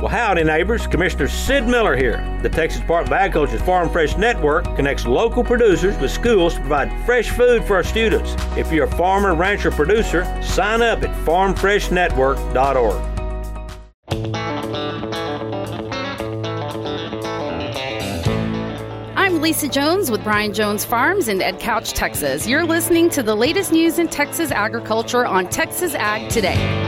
Well, howdy, neighbors. Commissioner Sid Miller here. The Texas Department of Agriculture's Farm Fresh Network connects local producers with schools to provide fresh food for our students. If you're a farmer, rancher, producer, sign up at farmfreshnetwork.org. I'm Lisa Jones with Brian Jones Farms in Edcouch, Texas. You're listening to the latest news in Texas agriculture on Texas Ag Today.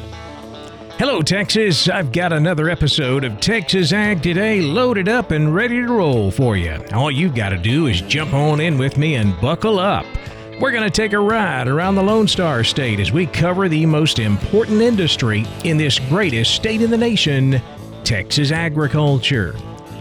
Hello, Texas. I've got another episode of Texas Ag Today loaded up and ready to roll for you. All you've got to do is jump on in with me and buckle up. We're going to take a ride around the Lone Star State as we cover the most important industry in this greatest state in the nation Texas agriculture.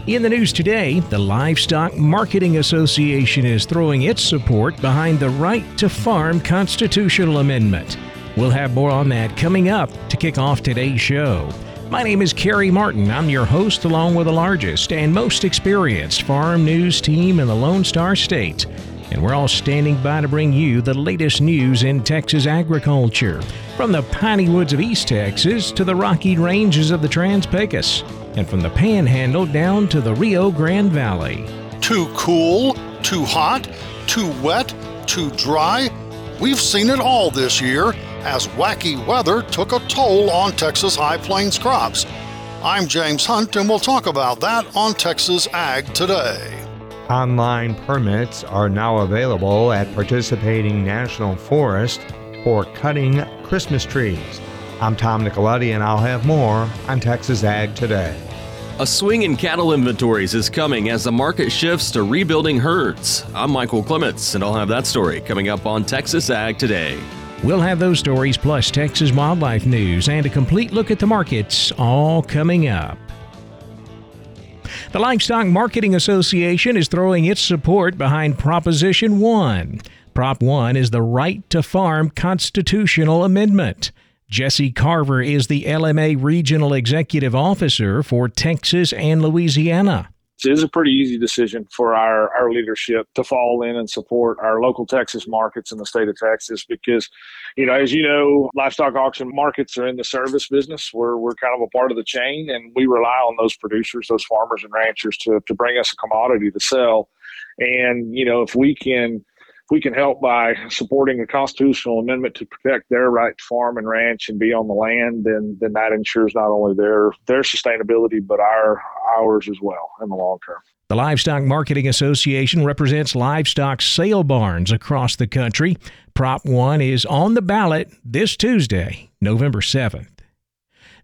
In the news today, the Livestock Marketing Association is throwing its support behind the Right to Farm constitutional amendment. We'll have more on that coming up to kick off today's show. My name is Carrie Martin. I'm your host, along with the largest and most experienced farm news team in the Lone Star State. And we're all standing by to bring you the latest news in Texas agriculture, from the piney woods of East Texas to the rocky ranges of the Trans Pecos, and from the Panhandle down to the Rio Grande Valley. Too cool, too hot, too wet, too dry. We've seen it all this year as wacky weather took a toll on Texas High Plains crops. I'm James Hunt, and we'll talk about that on Texas Ag Today. Online permits are now available at participating national forests for cutting Christmas trees. I'm Tom Nicoletti, and I'll have more on Texas Ag Today. A swing in cattle inventories is coming as the market shifts to rebuilding herds. I'm Michael Clements, and I'll have that story coming up on Texas Ag Today. We'll have those stories plus Texas wildlife news and a complete look at the markets all coming up. The Livestock Marketing Association is throwing its support behind Proposition 1. Prop 1 is the Right to Farm constitutional amendment. Jesse Carver is the LMA Regional Executive Officer for Texas and Louisiana it is a pretty easy decision for our, our leadership to fall in and support our local Texas markets in the state of Texas because, you know, as you know, livestock auction markets are in the service business. We're, we're kind of a part of the chain and we rely on those producers, those farmers and ranchers to, to bring us a commodity to sell. And, you know, if we can we can help by supporting a constitutional amendment to protect their right to farm and ranch and be on the land, then then that ensures not only their their sustainability but our ours as well in the long term. The Livestock Marketing Association represents livestock sale barns across the country. Prop 1 is on the ballot this Tuesday, November 7th.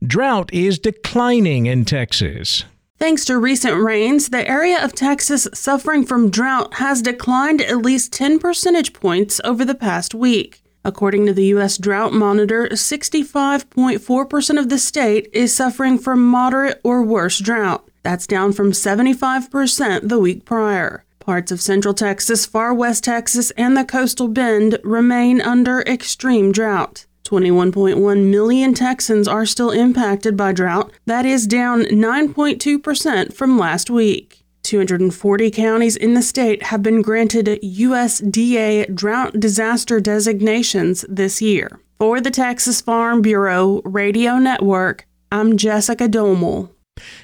Drought is declining in Texas. Thanks to recent rains, the area of Texas suffering from drought has declined at least 10 percentage points over the past week. According to the U.S. Drought Monitor, 65.4% of the state is suffering from moderate or worse drought. That's down from 75% the week prior. Parts of central Texas, far west Texas, and the coastal bend remain under extreme drought. 21.1 million Texans are still impacted by drought. That is down 9.2% from last week. 240 counties in the state have been granted USDA drought disaster designations this year. For the Texas Farm Bureau Radio Network, I'm Jessica Domel.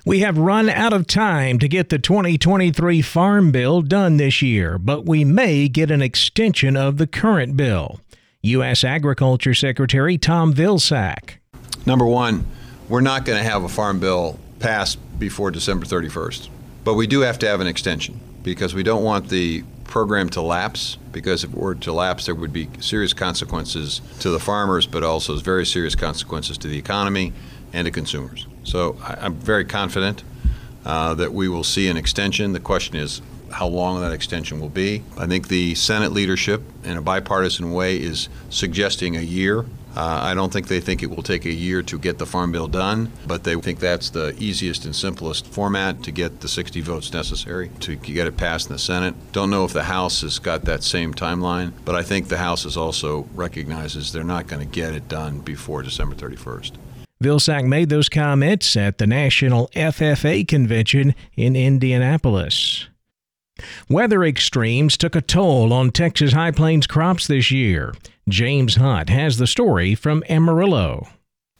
We have run out of time to get the 2023 Farm Bill done this year, but we may get an extension of the current bill. U.S. Agriculture Secretary Tom Vilsack. Number one, we're not going to have a farm bill passed before December 31st, but we do have to have an extension because we don't want the program to lapse because if it were to lapse, there would be serious consequences to the farmers, but also very serious consequences to the economy and to consumers. So I'm very confident uh, that we will see an extension. The question is how long that extension will be. I think the Senate leadership, in a bipartisan way, is suggesting a year Uh, I don't think they think it will take a year to get the Farm Bill done, but they think that's the easiest and simplest format to get the 60 votes necessary to get it passed in the Senate. Don't know if the House has got that same timeline, but I think the House is also recognizes they're not going to get it done before December 31st. Vilsack made those comments at the National FFA Convention in Indianapolis. Weather extremes took a toll on Texas High Plains crops this year. James Hunt has the story from Amarillo.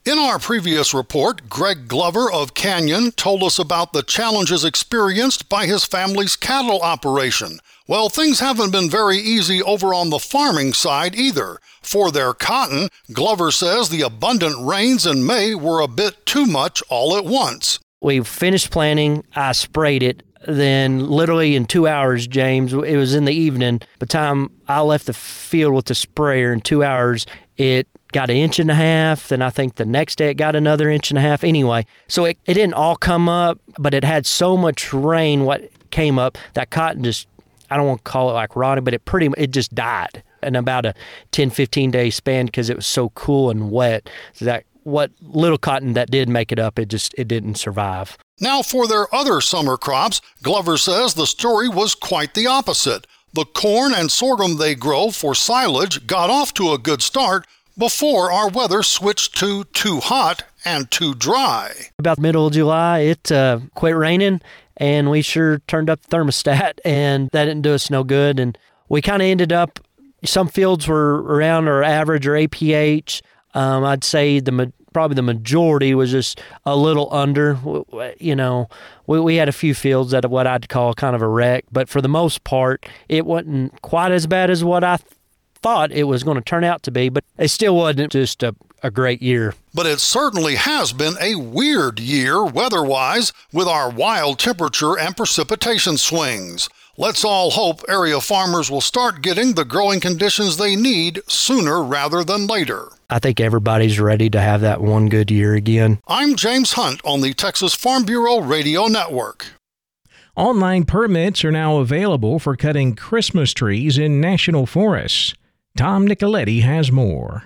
In our previous report, Greg Glover of Canyon told us about the challenges experienced by his family's cattle operation. Well, things haven't been very easy over on the farming side either. For their cotton, Glover says the abundant rains in May were a bit too much all at once. We finished planting, I sprayed it, then literally in two hours, James, it was in the evening. By the time I left the field with the sprayer in two hours, it got an inch and a half. Then I think the next day it got another inch and a half. Anyway, so it, it didn't all come up, but it had so much rain what came up that cotton just, I don't want to call it like rotted, but it pretty it just died in about a 10, 15 day span because it was so cool and wet. So that what little cotton that did make it up, it just it didn't survive. Now, for their other summer crops, Glover says the story was quite the opposite. The corn and sorghum they grow for silage got off to a good start before our weather switched to too hot and too dry. About middle of July, it uh, quit raining, and we sure turned up the thermostat, and that didn't do us no good. And we kind of ended up, some fields were around our average or APH. Um, I'd say the probably the majority was just a little under. You know, we, we had a few fields that what I'd call kind of a wreck, but for the most part, it wasn't quite as bad as what I th- thought it was going to turn out to be, but it still wasn't just a, a great year. But it certainly has been a weird year weather wise with our wild temperature and precipitation swings. Let's all hope area farmers will start getting the growing conditions they need sooner rather than later. I think everybody's ready to have that one good year again. I'm James Hunt on the Texas Farm Bureau Radio Network. Online permits are now available for cutting Christmas trees in national forests. Tom Nicoletti has more.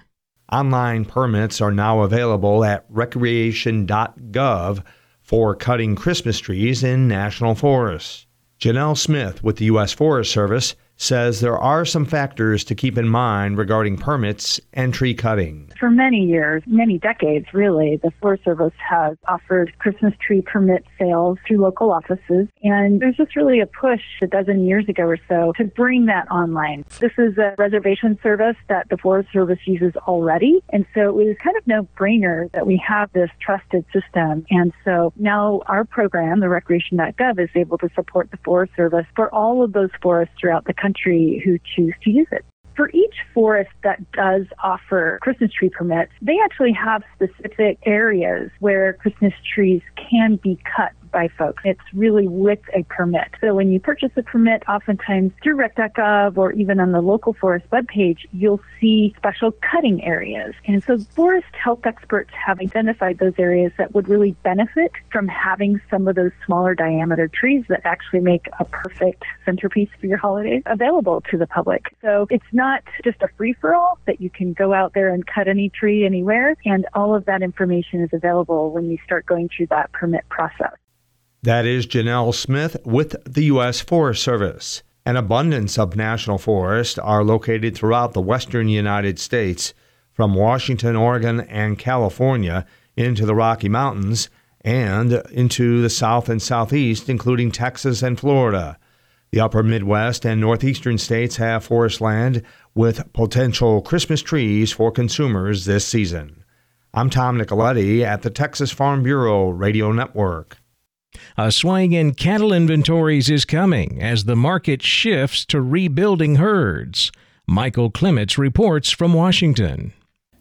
Online permits are now available at recreation.gov for cutting Christmas trees in national forests. Janelle Smith with the U.S. Forest Service says there are some factors to keep in mind regarding permits and tree cutting. For many years, many decades really, the Forest Service has offered Christmas tree permit sales through local offices. And there's just really a push a dozen years ago or so to bring that online. This is a reservation service that the Forest Service uses already. And so it was kind of no brainer that we have this trusted system. And so now our program, the recreation.gov, is able to support the Forest Service for all of those forests throughout the country country who choose to use it. For each forest that does offer Christmas tree permits, they actually have specific areas where Christmas trees can be cut by folks. It's really with a permit. So when you purchase a permit, oftentimes through rec.gov or even on the local forest webpage, you'll see special cutting areas. And so forest health experts have identified those areas that would really benefit from having some of those smaller diameter trees that actually make a perfect centerpiece for your holiday available to the public. So it's not just a free for all that you can go out there and cut any tree anywhere. And all of that information is available when you start going through that permit process. That is Janelle Smith with the U.S. Forest Service. An abundance of national forests are located throughout the western United States, from Washington, Oregon, and California into the Rocky Mountains and into the south and southeast, including Texas and Florida. The upper Midwest and northeastern states have forest land with potential Christmas trees for consumers this season. I'm Tom Nicoletti at the Texas Farm Bureau Radio Network. A swing in cattle inventories is coming as the market shifts to rebuilding herds. Michael Clements reports from Washington.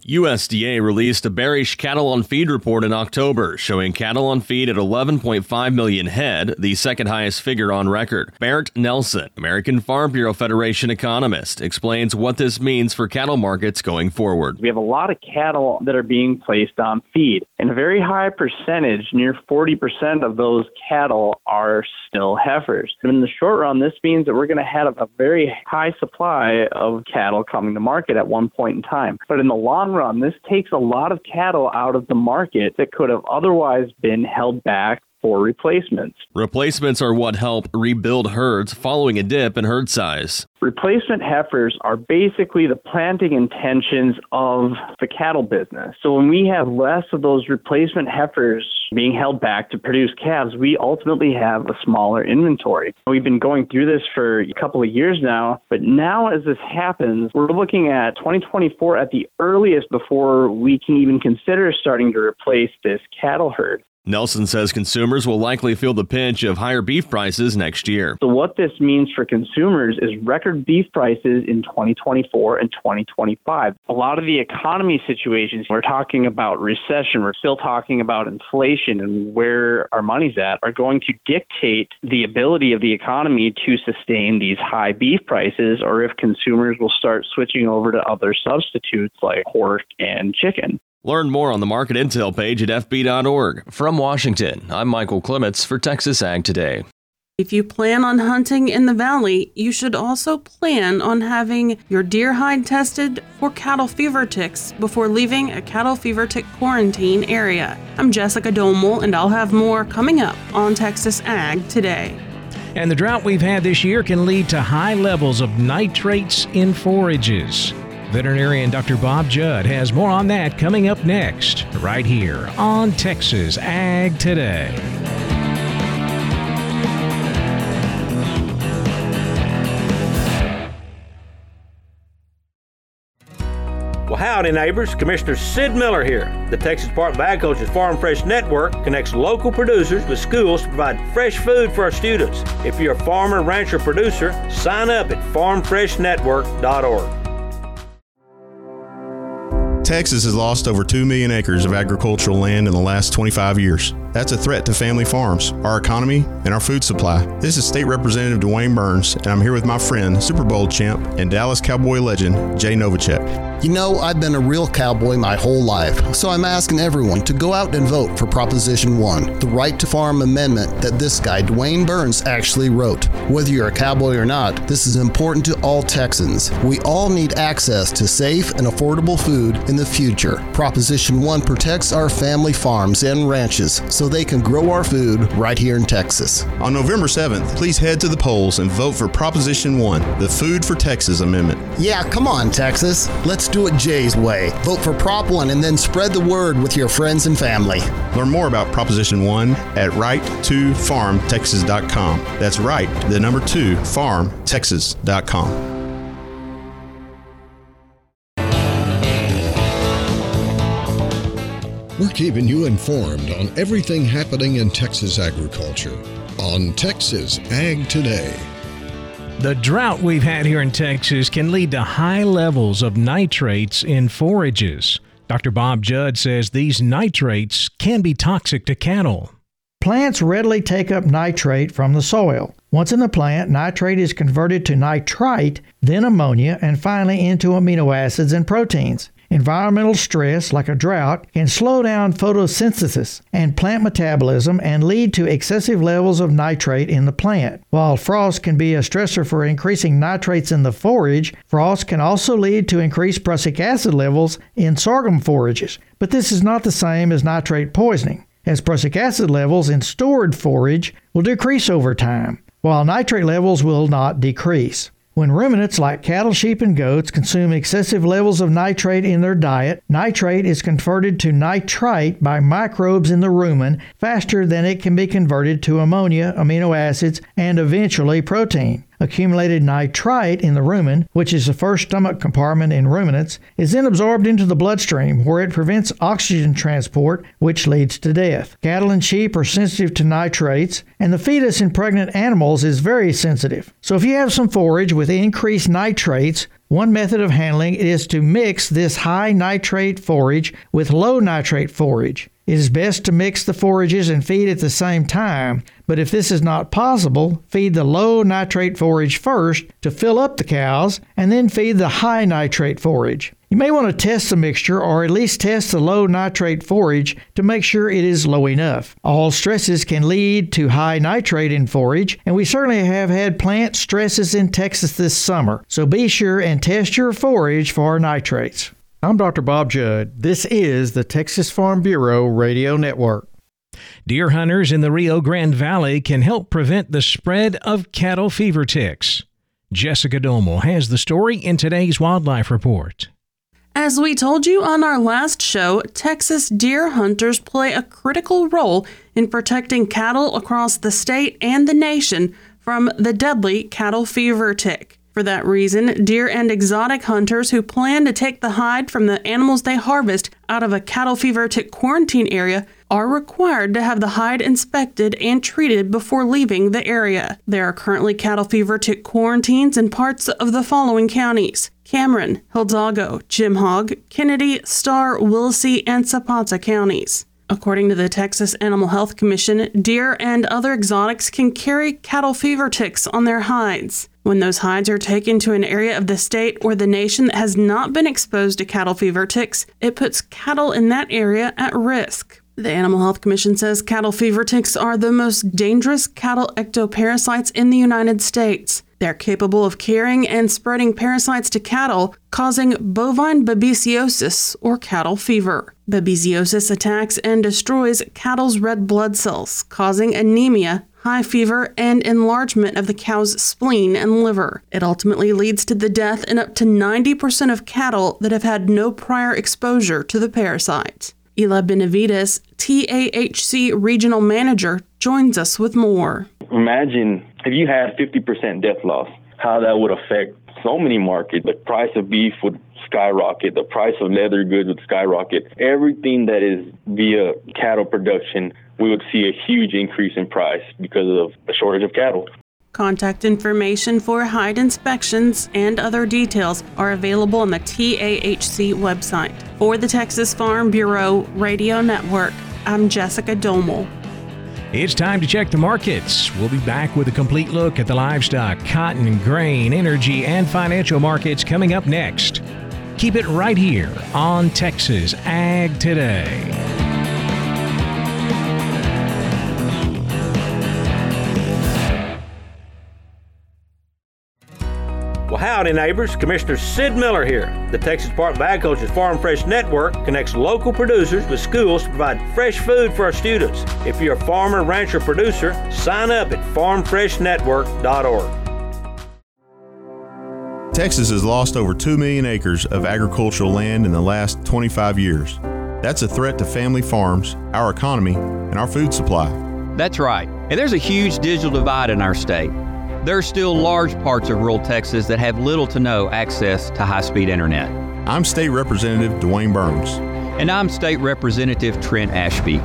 USDA released a bearish cattle on feed report in October, showing cattle on feed at 11.5 million head, the second highest figure on record. Bernt Nelson, American Farm Bureau Federation economist, explains what this means for cattle markets going forward. We have a lot of cattle that are being placed on feed, and a very high percentage, near 40% of those cattle are still heifers. And in the short run, this means that we're going to have a very high supply of cattle coming to market at one point in time. But in the long run, this takes a lot of cattle out of the market that could have otherwise been held back for replacements. Replacements are what help rebuild herds following a dip in herd size. Replacement heifers are basically the planting intentions of the cattle business. So when we have less of those replacement heifers being held back to produce calves, we ultimately have a smaller inventory. We've been going through this for a couple of years now, but now as this happens, we're looking at 2024 at the earliest before we can even consider starting to replace this cattle herd. Nelson says consumers will likely feel the pinch of higher beef prices next year. So, what this means for consumers is record beef prices in 2024 and 2025. A lot of the economy situations, we're talking about recession, we're still talking about inflation and where our money's at, are going to dictate the ability of the economy to sustain these high beef prices, or if consumers will start switching over to other substitutes like pork and chicken. Learn more on the market intel page at FB.org. From Washington, I'm Michael Clements for Texas Ag Today. If you plan on hunting in the valley, you should also plan on having your deer hide tested for cattle fever ticks before leaving a cattle fever tick quarantine area. I'm Jessica Domel, and I'll have more coming up on Texas Ag today. And the drought we've had this year can lead to high levels of nitrates in forages. Veterinarian Dr. Bob Judd has more on that coming up next, right here on Texas Ag Today. Well, howdy, neighbors. Commissioner Sid Miller here. The Texas Department of Agriculture's Farm Fresh Network connects local producers with schools to provide fresh food for our students. If you're a farmer, rancher, producer, sign up at farmfreshnetwork.org. Texas has lost over 2 million acres of agricultural land in the last 25 years. That's a threat to family farms, our economy, and our food supply. This is State Representative DeWayne Burns, and I'm here with my friend, Super Bowl champ, and Dallas Cowboy legend, Jay Novacek. You know, I've been a real cowboy my whole life, so I'm asking everyone to go out and vote for Proposition 1, the Right to Farm Amendment that this guy, DeWayne Burns, actually wrote. Whether you're a cowboy or not, this is important to all Texans. We all need access to safe and affordable food in the future. Proposition 1 protects our family farms and ranches so they can grow our food right here in Texas. On November 7th, please head to the polls and vote for Proposition 1, the Food for Texas Amendment. Yeah, come on, Texas. Let's do it Jay's way. Vote for Prop 1 and then spread the word with your friends and family. Learn more about Proposition 1 at right2farmtexas.com. That's right, the number 2 farmtexas.com. We're keeping you informed on everything happening in Texas agriculture on Texas Ag Today. The drought we've had here in Texas can lead to high levels of nitrates in forages. Dr. Bob Judd says these nitrates can be toxic to cattle. Plants readily take up nitrate from the soil. Once in the plant, nitrate is converted to nitrite, then ammonia, and finally into amino acids and proteins. Environmental stress, like a drought, can slow down photosynthesis and plant metabolism and lead to excessive levels of nitrate in the plant. While frost can be a stressor for increasing nitrates in the forage, frost can also lead to increased prussic acid levels in sorghum forages. But this is not the same as nitrate poisoning, as prussic acid levels in stored forage will decrease over time, while nitrate levels will not decrease. When ruminants like cattle, sheep, and goats consume excessive levels of nitrate in their diet, nitrate is converted to nitrite by microbes in the rumen faster than it can be converted to ammonia, amino acids, and eventually protein. Accumulated nitrite in the rumen, which is the first stomach compartment in ruminants, is then absorbed into the bloodstream where it prevents oxygen transport, which leads to death. Cattle and sheep are sensitive to nitrates, and the fetus in pregnant animals is very sensitive. So if you have some forage with increased nitrates, one method of handling is to mix this high nitrate forage with low nitrate forage. It is best to mix the forages and feed at the same time, but if this is not possible, feed the low nitrate forage first to fill up the cows, and then feed the high nitrate forage. You may want to test the mixture or at least test the low nitrate forage to make sure it is low enough. All stresses can lead to high nitrate in forage, and we certainly have had plant stresses in Texas this summer, so be sure and test your forage for nitrates. I'm Dr. Bob Judd. This is the Texas Farm Bureau Radio Network. Deer hunters in the Rio Grande Valley can help prevent the spread of cattle fever ticks. Jessica Domel has the story in today's Wildlife Report. As we told you on our last show, Texas deer hunters play a critical role in protecting cattle across the state and the nation from the deadly cattle fever tick. For that reason, deer and exotic hunters who plan to take the hide from the animals they harvest out of a cattle fever tick quarantine area are required to have the hide inspected and treated before leaving the area. There are currently cattle fever tick quarantines in parts of the following counties Cameron, Hidalgo, Jim Hogg, Kenedy, Starr, Willacy, and Zapata counties. According to the Texas Animal Health Commission, deer and other exotics can carry cattle fever ticks on their hides. When those hides are taken to an area of the state or the nation that has not been exposed to cattle fever ticks, it puts cattle in that area at risk. The Animal Health Commission says cattle fever ticks are the most dangerous cattle ectoparasites in the United States. They're capable of carrying and spreading parasites to cattle, causing bovine babesiosis or cattle fever. Babesiosis attacks and destroys cattle's red blood cells, causing anemia, high fever, and enlargement of the cow's spleen and liver. It ultimately leads to the death in up to 90% of cattle that have had no prior exposure to the parasite. Ela Benavides, TAHC Regional Manager, joins us with more. Imagine if you had 50% death loss, how that would affect so many markets. The price of beef would skyrocket, the price of leather goods would skyrocket. Everything that is via cattle production we would see a huge increase in price because of the shortage of cattle. Contact information for hide inspections and other details are available on the TAHC website. For the Texas Farm Bureau Radio Network, I'm Jessica Domel. It's time to check the markets. We'll be back with a complete look at the livestock, cotton, grain, energy, and financial markets coming up next. Keep it right here on Texas Ag Today. Howdy, neighbors. Commissioner Sid Miller here. The Texas Department of Agriculture's Farm Fresh Network connects local producers with schools to provide fresh food for our students. If you're a farmer, rancher, producer, sign up at farmfreshnetwork.org. Texas has lost over 2 million acres of agricultural land in the last 25 years. That's a threat to family farms, our economy, and our food supply. That's right. And there's a huge digital divide in our state. There are still large parts of rural Texas that have little to no access to high speed internet. I'm State Representative DeWayne Burns. And I'm State Representative Trent Ashby.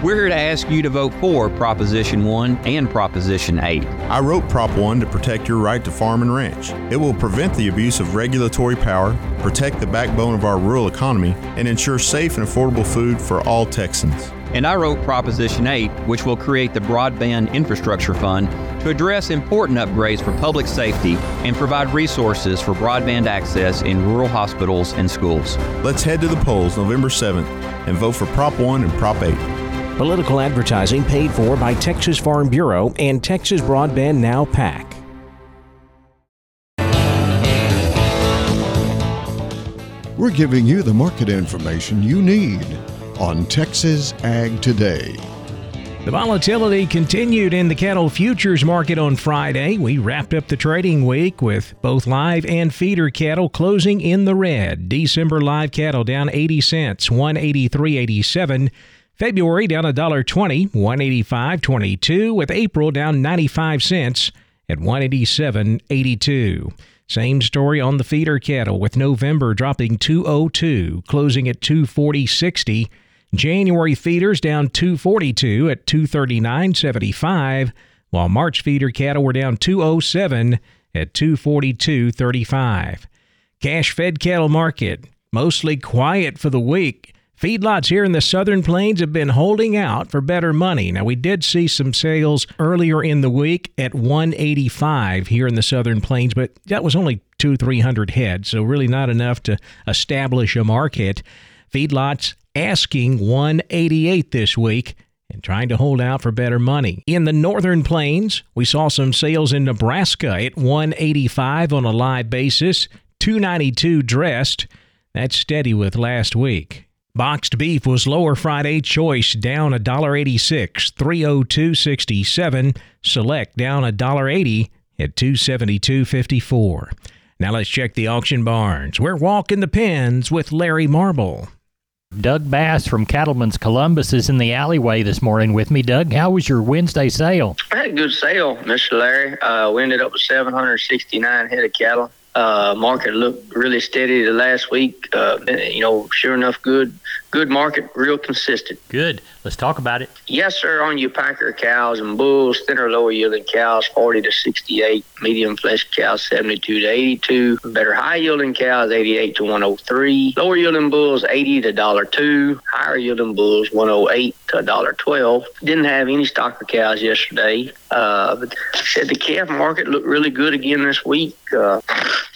We're here to ask you to vote for Proposition 1 and Proposition 8. I wrote Prop 1 to protect your right to farm and ranch. It will prevent the abuse of regulatory power, protect the backbone of our rural economy, and ensure safe and affordable food for all Texans. And I wrote Proposition 8, which will create the Broadband Infrastructure Fund to address important upgrades for public safety and provide resources for broadband access in rural hospitals and schools. Let's head to the polls November 7th and vote for Prop 1 and Prop 8. Political advertising paid for by Texas Farm Bureau and Texas Broadband Now PAC. We're giving you the market information you need on Texas Ag Today. The volatility continued in the cattle futures market on Friday. We wrapped up the trading week with both live and feeder cattle closing in the red. December live cattle down 80 cents, 183.87. February down $1.20, 185.22, with April down 95 cents at 187.82. Same story on the feeder cattle with November dropping 202, closing at 240.60. January feeders down 242 at 239.75, while March feeder cattle were down 207 at 242.35. Cash fed cattle market mostly quiet for the week. Feedlots here in the southern plains have been holding out for better money. Now, we did see some sales earlier in the week at 185 here in the southern plains, but that was only two, 300 head, so really not enough to establish a market. Feedlots asking 188 this week and trying to hold out for better money. In the northern plains, we saw some sales in Nebraska at 185 on a live basis, 292 dressed. That's steady with last week. Boxed beef was lower Friday. Choice down $1.86, 302.67. Select down $1.80 at 272.54. Now let's check the auction barns. We're walking the pens with Larry Marble. Doug Bass from Cattleman's Columbus is in the alleyway this morning with me. Doug, how was your Wednesday sale? I had a good sale, Mr. Larry. Uh, we ended up with 769 head of cattle. Uh, market looked really steady the last week. Uh, you know, sure enough, good, good market, real consistent. Good. Let's talk about it. Yes, sir. On your packer cows and bulls, thinner, lower yielding cows, 40 to 68. Medium flesh cows, 72 to 82. Better high yielding cows, 88 to 103. Lower yielding bulls, 80 to $1.02. Higher yielding bulls, 108 to $1.12. Didn't have any stocker cows yesterday. Uh, but said the calf market looked really good again this week. Uh,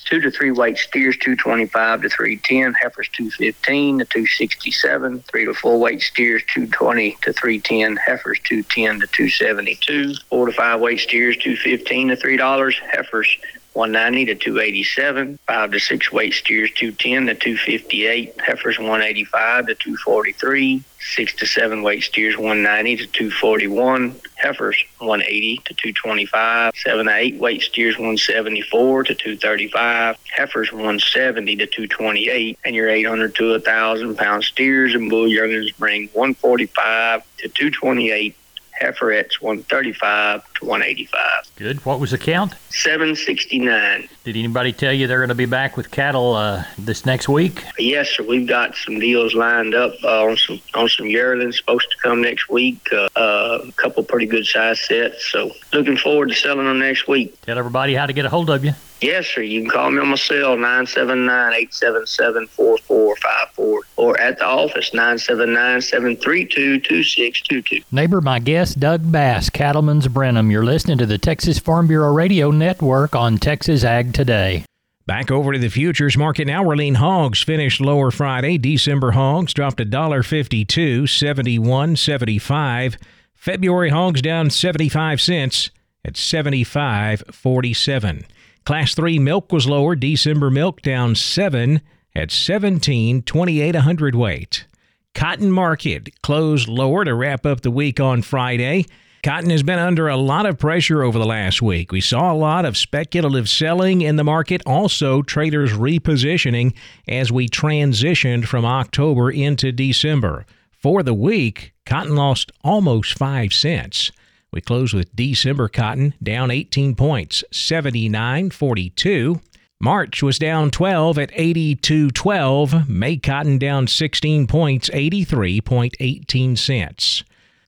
two to three weight steers 225 to 310 heifers 215 to 267 three to four weight steers 220 to 310 heifers 210 to 272 four to five weight steers 215 to three dollars heifers 190 to 287, five to six weight steers 210 to 258, heifers 185 to 243, six to seven weight steers 190 to 241, heifers 180 to 225, seven to eight weight steers 174 to 235, heifers 170 to 228, and your 800 to 1,000 pound steers and bull yearlings bring 145 to 228 heiferettes 135 to 185. Good. What was the count? 769. Did anybody tell you they're going to be back with cattle uh, this next week? Yes, sir. We've got some deals lined up uh, on some on some yearlings supposed to come next week. Uh, uh, a couple pretty good size sets. So looking forward to selling them next week. Tell everybody how to get a hold of you. Yes, sir. You can call me on my cell, 979-877-4454, or at the office, 979-732-2622. Neighbor, my guest, Doug Bass, Cattleman's Brenham. You're listening to the Texas Farm Bureau Radio Network on Texas Ag Today. Back over to the futures market now. Lean hogs finished lower Friday. December hogs dropped a dollar fifty-two, seventy-one, seventy-five. February hogs down 75 cents at 75.47. Class 3 milk was lower. December milk down 7 at 17.28 a hundredweight. Cotton market closed lower to wrap up the week on Friday. Cotton has been under a lot of pressure over the last week. We saw a lot of speculative selling in the market, also traders repositioning as we transitioned from October into December. For the week, cotton lost almost 5 cents. We close with December cotton down 18 points, 79.42. March was down 12 at 82.12. May cotton down 16 points, 83.18 cents.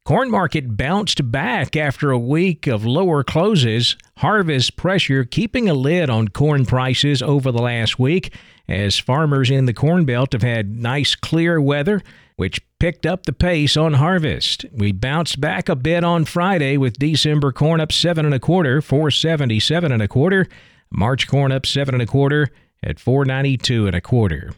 Corn market bounced back after a week of lower closes. Harvest pressure keeping a lid on corn prices over the last week as farmers in the Corn Belt have had nice clear weather which picked up the pace on harvest. We bounced back a bit on Friday with December corn up seven and a quarter, 477 and a quarter. March corn up seven and a quarter at 492 and a quarter.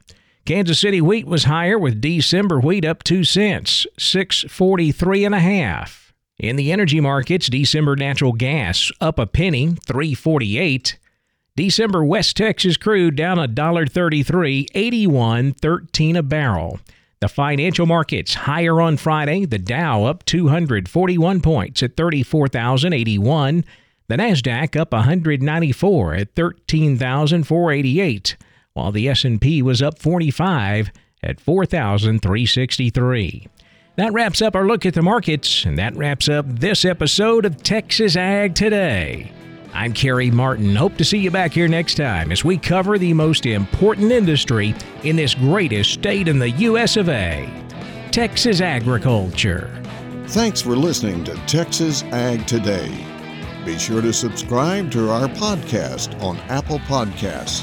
Kansas City wheat was higher with December wheat up 2 cents, 643 and a half. In the energy markets, December natural gas up a penny, 348. December West Texas crude down a dollar 33, 81.13 a barrel. The financial markets higher on Friday. The Dow up 241 points at 34,081. The Nasdaq up 194 at 13,488, while the S&P was up 45 at 4,363. That wraps up our look at the markets, and that wraps up this episode of Texas Ag Today. I'm Kerry Martin. Hope to see you back here next time as we cover the most important industry in this greatest state in the U.S. of A. Texas agriculture. Thanks for listening to Texas Ag Today. Be sure to subscribe to our podcast on Apple Podcasts,